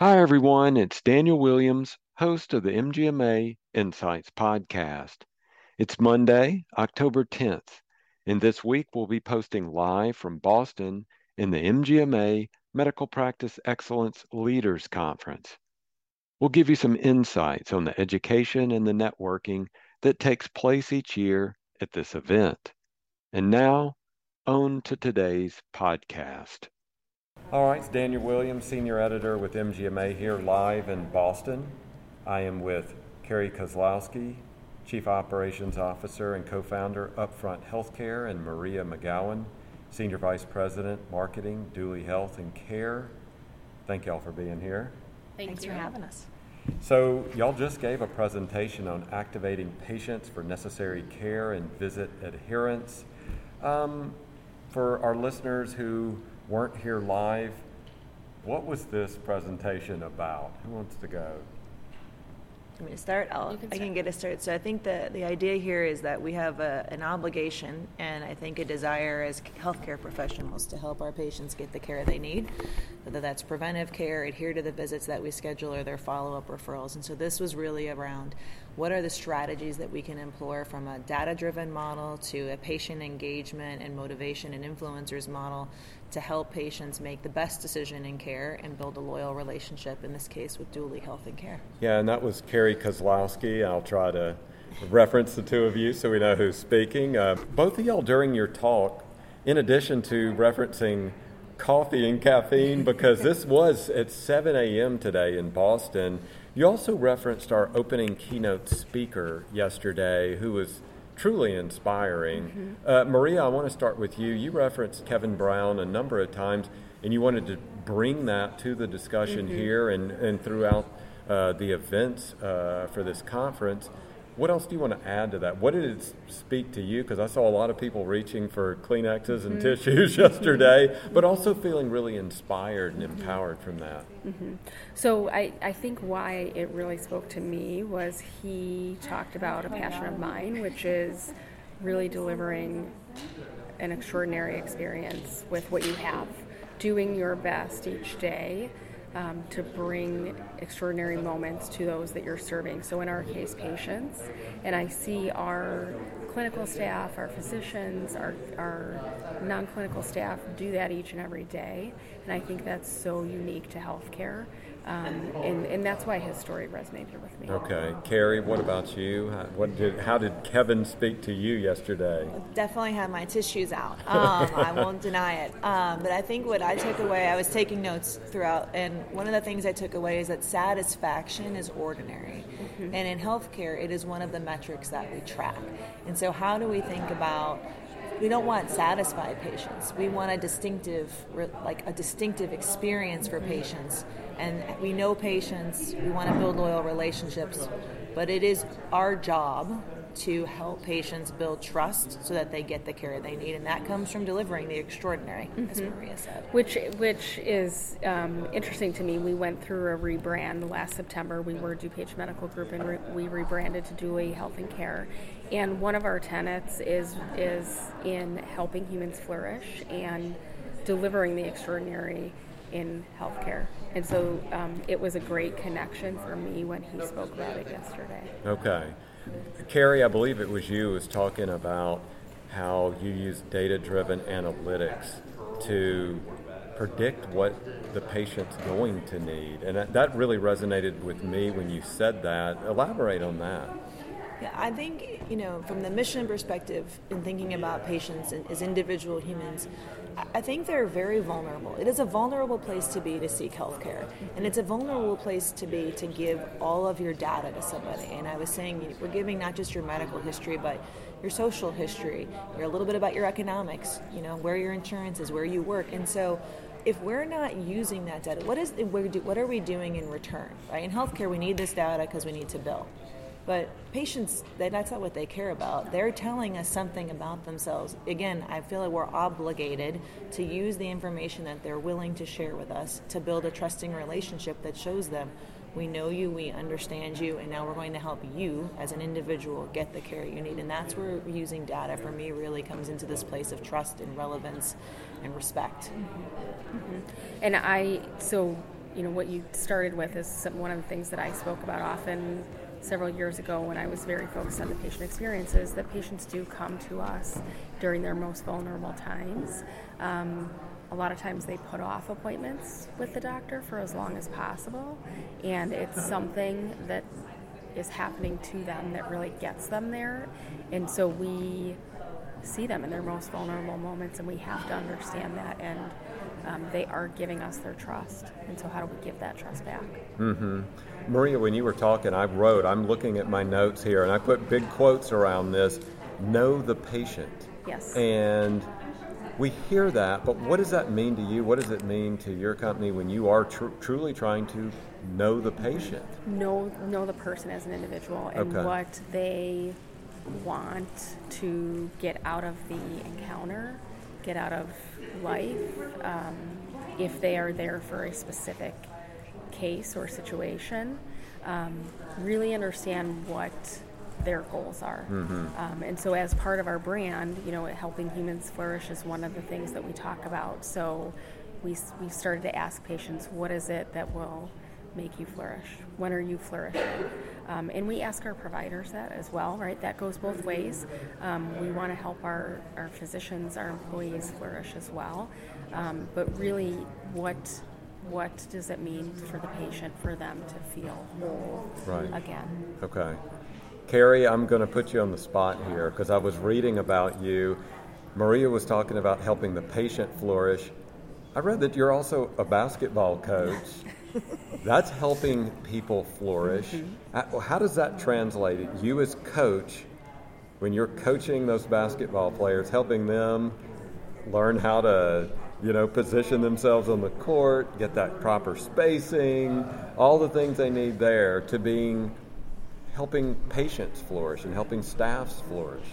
Hi, everyone. It's Daniel Williams, host of the MGMA Insights podcast. It's Monday, October 10th, and this week we'll be posting live from Boston in the MGMA Medical Practice Excellence Leaders Conference. We'll give you some insights on the education and the networking that takes place each year at this event. And now, on to today's podcast. All right, it's Daniel Williams, Senior Editor with MGMA here live in Boston. I am with Carrie Kozlowski, Chief Operations Officer and co founder Upfront Healthcare, and Maria McGowan, Senior Vice President, Marketing, Duly Health and Care. Thank y'all for being here. Thank Thanks you. for having us. So, y'all just gave a presentation on activating patients for necessary care and visit adherence. Um, for our listeners who weren't here live, what was this presentation about? Who wants to go? I'm going to start? I'll, can I can get us started. So I think the, the idea here is that we have a, an obligation and I think a desire as healthcare professionals to help our patients get the care they need, whether that's preventive care, adhere to the visits that we schedule, or their follow-up referrals. And so this was really around what are the strategies that we can employ from a data-driven model to a patient engagement and motivation and influencers model to help patients make the best decision in care and build a loyal relationship, in this case with Duly Health and Care. Yeah, and that was Carrie Kozlowski. I'll try to reference the two of you so we know who's speaking. Uh, both of y'all during your talk, in addition to referencing coffee and caffeine, because this was at 7 a.m. today in Boston, you also referenced our opening keynote speaker yesterday, who was truly inspiring. Mm-hmm. Uh, Maria, I want to start with you. You referenced Kevin Brown a number of times, and you wanted to bring that to the discussion mm-hmm. here and, and throughout uh, the events uh, for this conference. What else do you want to add to that? What did it speak to you? Because I saw a lot of people reaching for Kleenexes and mm-hmm. tissues yesterday, but also feeling really inspired and empowered from that. Mm-hmm. So I, I think why it really spoke to me was he talked about a passion of mine, which is really delivering an extraordinary experience with what you have, doing your best each day um, to bring extraordinary moments to those that you're serving. So, in our case, patients. And I see our clinical staff, our physicians, our, our non clinical staff do that each and every day. And I think that's so unique to healthcare. Um, and, and that's why his story resonated with me. Okay, Carrie, what about you? How, what did how did Kevin speak to you yesterday? Definitely had my tissues out. Um, I won't deny it. Um, but I think what I took away, I was taking notes throughout, and one of the things I took away is that satisfaction is ordinary, mm-hmm. and in healthcare, it is one of the metrics that we track. And so, how do we think about we don't want satisfied patients. We want a distinctive, like a distinctive experience for patients. And we know patients. We want to build loyal relationships, but it is our job to help patients build trust so that they get the care they need, and that comes from delivering the extraordinary, mm-hmm. as Maria said. Which, which is um, interesting to me. We went through a rebrand last September. We were DuPage Medical Group, and re- we rebranded to Duly Health and Care. And one of our tenets is is in helping humans flourish and delivering the extraordinary in healthcare. And so um, it was a great connection for me when he spoke about it yesterday. Okay. Carrie, I believe it was you, who was talking about how you use data driven analytics to predict what the patient's going to need. And that, that really resonated with me when you said that. Elaborate on that. Yeah, I think, you know, from the mission perspective, in thinking about patients and as individual humans, I think they're very vulnerable. It is a vulnerable place to be to seek health care. And it's a vulnerable place to be to give all of your data to somebody. And I was saying, we're giving not just your medical history, but your social history, your a little bit about your economics, you know, where your insurance is, where you work. And so if we're not using that data, what is what are we doing in return? Right? In healthcare, we need this data because we need to bill. But patients, that's not what they care about. They're telling us something about themselves. Again, I feel like we're obligated to use the information that they're willing to share with us to build a trusting relationship that shows them we know you, we understand you, and now we're going to help you as an individual get the care you need. And that's where using data for me really comes into this place of trust and relevance and respect. Mm-hmm. And I, so you know, what you started with is some, one of the things that I spoke about often several years ago when I was very focused on the patient experiences that patients do come to us during their most vulnerable times. Um, a lot of times they put off appointments with the doctor for as long as possible, and it's something that is happening to them that really gets them there. And so we see them in their most vulnerable moments, and we have to understand that. And um, they are giving us their trust. And so, how do we give that trust back? Mm-hmm. Maria, when you were talking, I wrote, I'm looking at my notes here, and I put big quotes around this know the patient. Yes. And we hear that, but what does that mean to you? What does it mean to your company when you are tr- truly trying to know the patient? Know know the person as an individual and okay. what they want to get out of the encounter, get out of life, um, if they are there for a specific case or situation. Um, really understand what their goals are. Mm-hmm. Um, and so, as part of our brand, you know, helping humans flourish is one of the things that we talk about. So, we, we started to ask patients, what is it that will make you flourish? When are you flourishing? Um, and we ask our providers that as well, right? That goes both ways. Um, we want to help our, our physicians, our employees flourish as well. Um, but really, what what does it mean for the patient for them to feel whole right. again? Okay. Carrie, I'm going to put you on the spot here because I was reading about you. Maria was talking about helping the patient flourish. I read that you're also a basketball coach. That's helping people flourish. Mm-hmm. How does that translate? You as coach, when you're coaching those basketball players, helping them learn how to, you know, position themselves on the court, get that proper spacing, all the things they need there to being helping patients flourish and helping staffs flourish.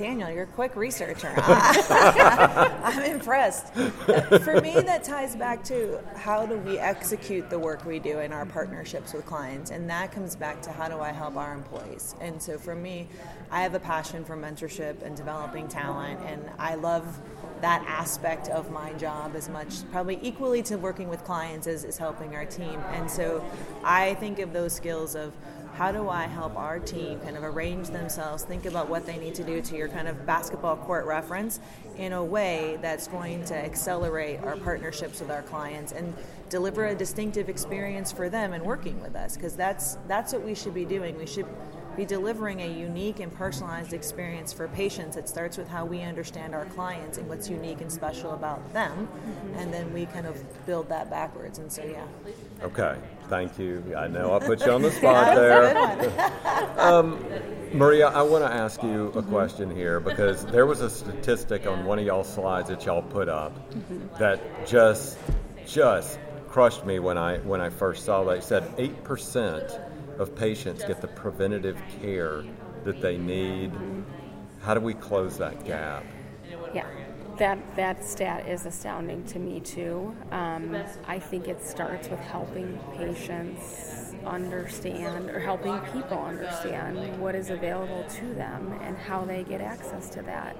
Daniel, you're a quick researcher. I'm impressed. For me, that ties back to how do we execute the work we do in our partnerships with clients, and that comes back to how do I help our employees. And so for me, I have a passion for mentorship and developing talent, and I love that aspect of my job as much, probably equally to working with clients as, as helping our team. And so I think of those skills of how do I help our team kind of arrange themselves, think about what they need to do to your kind of basketball court reference in a way that's going to accelerate our partnerships with our clients and deliver a distinctive experience for them in working with us because that's that's what we should be doing. We should be delivering a unique and personalized experience for patients. It starts with how we understand our clients and what's unique and special about them, and then we kind of build that backwards. And so, yeah. Okay, thank you. I know I put you on the spot there. um, Maria, I want to ask you a mm-hmm. question here because there was a statistic on one of y'all slides that y'all put up mm-hmm. that just just crushed me when I when I first saw that. It said eight percent of patients get the preventative care that they need. How do we close that gap? Yeah, that that stat is astounding to me too. Um, I think it starts with helping patients understand or helping people understand what is available to them and how they get access to that.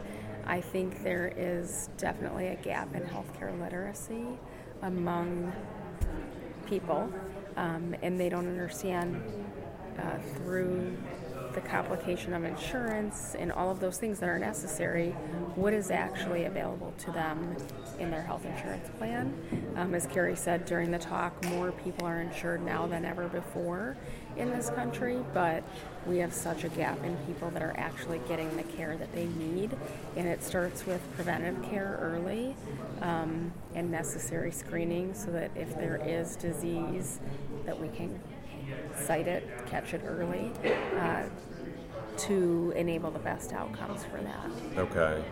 I think there is definitely a gap in healthcare literacy among people, um, and they don't understand uh, through the complication of insurance and all of those things that are necessary, what is actually available to them in their health insurance plan. Um, as Carrie said during the talk, more people are insured now than ever before in this country, but we have such a gap in people that are actually getting the care that they need. And it starts with preventive care early um, and necessary screening so that if there is disease, that we can cite it, catch it early, uh, to enable the best outcomes for that. Okay.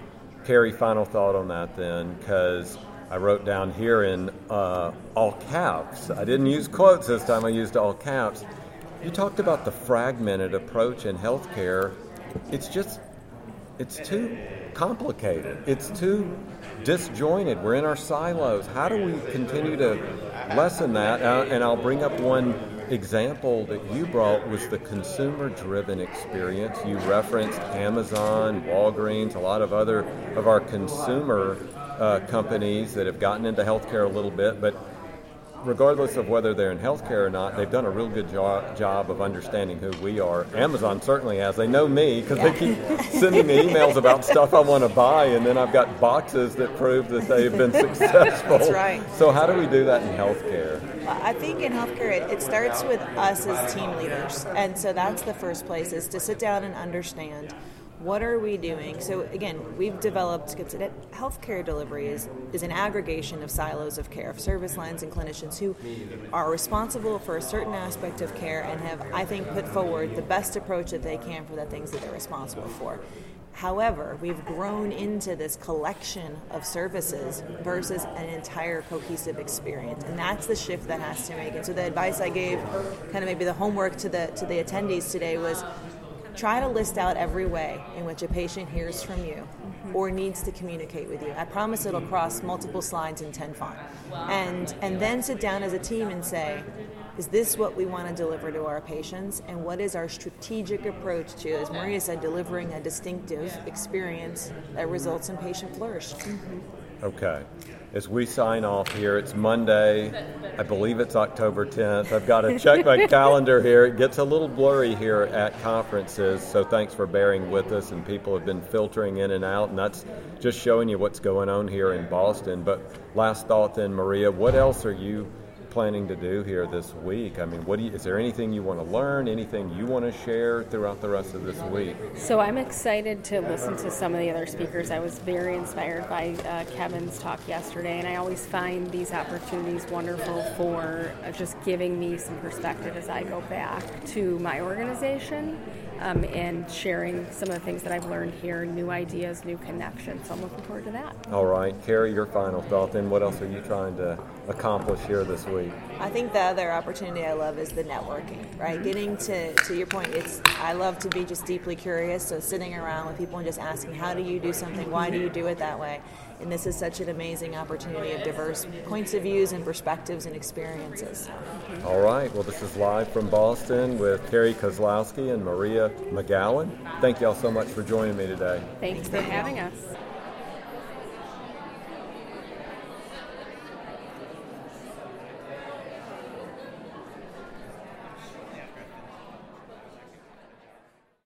Carrie, final thought on that then, because I wrote down here in uh, all caps. I didn't use quotes this time, I used all caps. You talked about the fragmented approach in healthcare. It's just, it's too complicated. It's too disjointed. We're in our silos. How do we continue to lessen that? Uh, and I'll bring up one example that you brought was the consumer driven experience. You referenced Amazon, Walgreens, a lot of other of our consumer uh, companies that have gotten into healthcare a little bit, but regardless of whether they're in healthcare or not, they've done a real good jo- job of understanding who we are. Amazon certainly has. They know me because yeah. they keep sending me emails about stuff I want to buy, and then I've got boxes that prove that they've been successful. That's right. So how do we do that in healthcare? I think in healthcare it, it starts with us as team leaders, and so that's the first place is to sit down and understand what are we doing? So again, we've developed healthcare delivery is, is an aggregation of silos of care, of service lines and clinicians who are responsible for a certain aspect of care and have, I think, put forward the best approach that they can for the things that they're responsible for. However, we've grown into this collection of services versus an entire cohesive experience, and that's the shift that has to make. And so, the advice I gave, kind of maybe the homework to the to the attendees today was try to list out every way in which a patient hears from you mm-hmm. or needs to communicate with you. I promise it'll cross multiple slides in 10 font. And, and then sit down as a team and say, is this what we want to deliver to our patients? And what is our strategic approach to, as Maria said, delivering a distinctive experience that results in patient flourish? Mm-hmm. Okay as we sign off here. It's Monday. I believe it's October 10th. I've got to check my calendar here. It gets a little blurry here at conferences, so thanks for bearing with us. And people have been filtering in and out, and that's just showing you what's going on here in Boston. But last thought then, Maria, what else are you planning to do here this week? I mean, what do you, is there anything you want to learn? Anything you want to share throughout the rest of this week? So I'm excited to listen to some of the other speakers. I was very inspired by uh, Kevin's talk yesterday, and I always find these opportunities wonderful for uh, just giving me some perspective as I go back to my organization um, and sharing some of the things that I've learned here, new ideas, new connections. So I'm looking forward to that. All right. Carrie, your final thought then. What else are you trying to accomplish here this week? I think the other opportunity I love is the networking, right? Mm-hmm. Getting to, to your point, it's I love to be just deeply curious. So sitting around with people and just asking, how do you do something? Why do you do it that way? And this is such an amazing opportunity of diverse points of views and perspectives and experiences. Mm-hmm. All right. Well, this is live from Boston with Carrie Kozlowski and Maria McGowan. Thank you all so much for joining me today. Thanks, Thanks for having us.